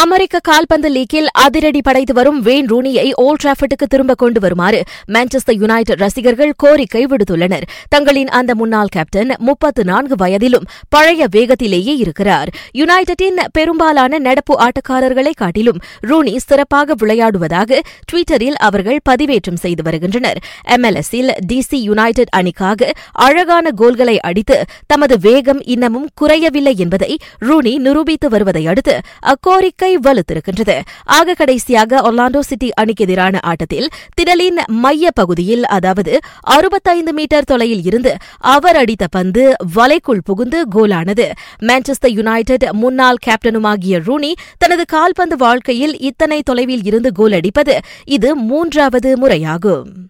அமெரிக்க கால்பந்து லீக்கில் அதிரடி படைத்து வரும் வேன் ரூனியை ஓல்ட் டிராஃபர்டுக்கு திரும்ப கொண்டு வருமாறு மான்செஸ்டர் யுனைடெட் ரசிகர்கள் கோரிக்கை விடுத்துள்ளனர். தங்களின் அந்த முன்னாள் கேப்டன் முப்பத்து நான்கு வயதிலும் பழைய வேகத்திலேயே இருக்கிறார். யுனைடெட்டின் பெரும்பாலான நடப்பு ஆட்டக்காரர்களை காட்டிலும் ரூனி சிறப்பாக விளையாடுவதாக டுவிட்டரில் அவர்கள் பதிவேற்றம் செய்து வருகின்றனர். எம்எல்எஸில் டிசி யுனைடெட் அணிக்காக அழகான கோல்களை அடித்து தமது வேகம் இன்னமும் குறையவில்லை என்பதை ரூனி நிரூபித்து வருவதை அடுத்து அக்கோரிக்கை கை வலுத்திருக்கின்றது. ஆக கடைசியாக ஒர்லாண்டோ சிட்டி அணிக்கு எதிரான ஆட்டத்தில் திடலின் மைய பகுதியில் அதாவது அறுபத்தைந்து மீட்டர் தொலையில் இருந்து அவர் அடித்த பந்து வலைக்குள் புகுந்து கோலானது. மான்செஸ்டர் யுனைடெட் முன்னாள் கேப்டனுமாகிய ரூனி தனது கால்பந்து வாழ்க்கையில் இத்தனை தொலைவில் இருந்து கோல் அடிப்பது இது மூன்றாவது முறையாகும்.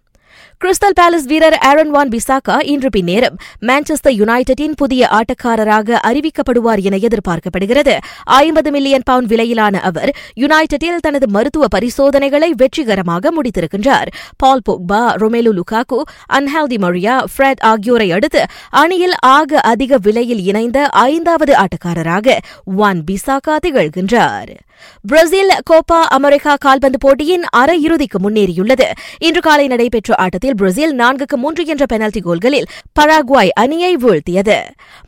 கிறிஸ்டல் பேலஸ் வீரர் ஆரன் வான் பிசாகா இன்று பின்னேறும். மான்செஸ்டர் யுனைடெட்டின் புதிய ஆட்டக்காரராக அறிவிக்கப்படுவார் என எதிர்பார்க்கப்படுகிறது. ஐம்பது மில்லியன் பவுண்ட் விலையிலான அவர் யுனைடெட்டில் தனது மருத்துவ பரிசோதனைகளை வெற்றிகரமாக முடித்திருக்கின்றார். பால் போக்பா ரொமேலு லுகாக்கு அன்ஹால்டி மொரியா ஃப்ரெட் ஆகியோரை அடுத்து அணியில் ஆக அதிக விலையில் இணைந்த ஐந்தாவது ஆட்டக்காரராக வான் பிசாகா திகழ்கின்றார். பிரேசில் கோப்பா அமெரிக்கா கால்பந்து போட்டியின் அரையிறுதிக்கு முன்னேறியுள்ளது. இன்று காலை நடைபெற்ற ஆட்டத்தில் பிரேசில் நான்குக்கு மூன்று என்ற பெனல்டி கோல்களில் பராகுவாய் அணியை வீழ்த்தியது.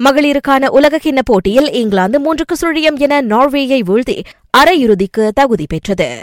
மகளிருக்கான உலகக்கிண்ண போட்டியில் இங்கிலாந்து மூன்றுக்கு சுழியம் என நார்வேயை வீழ்த்தி அரையிறுதிக்கு தகுதி பெற்றது.